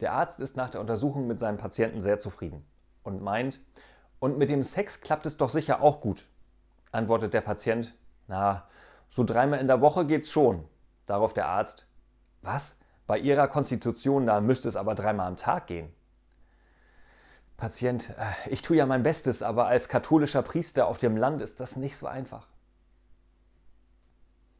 Der Arzt ist nach der Untersuchung mit seinem Patienten sehr zufrieden und meint, und mit dem Sex klappt es doch sicher auch gut. Antwortet der Patient, na, so dreimal in der Woche geht's schon. Darauf der Arzt, was? Bei Ihrer Konstitution, da müsste es aber dreimal am Tag gehen. Patient, äh, ich tue ja mein Bestes, aber als katholischer Priester auf dem Land ist das nicht so einfach.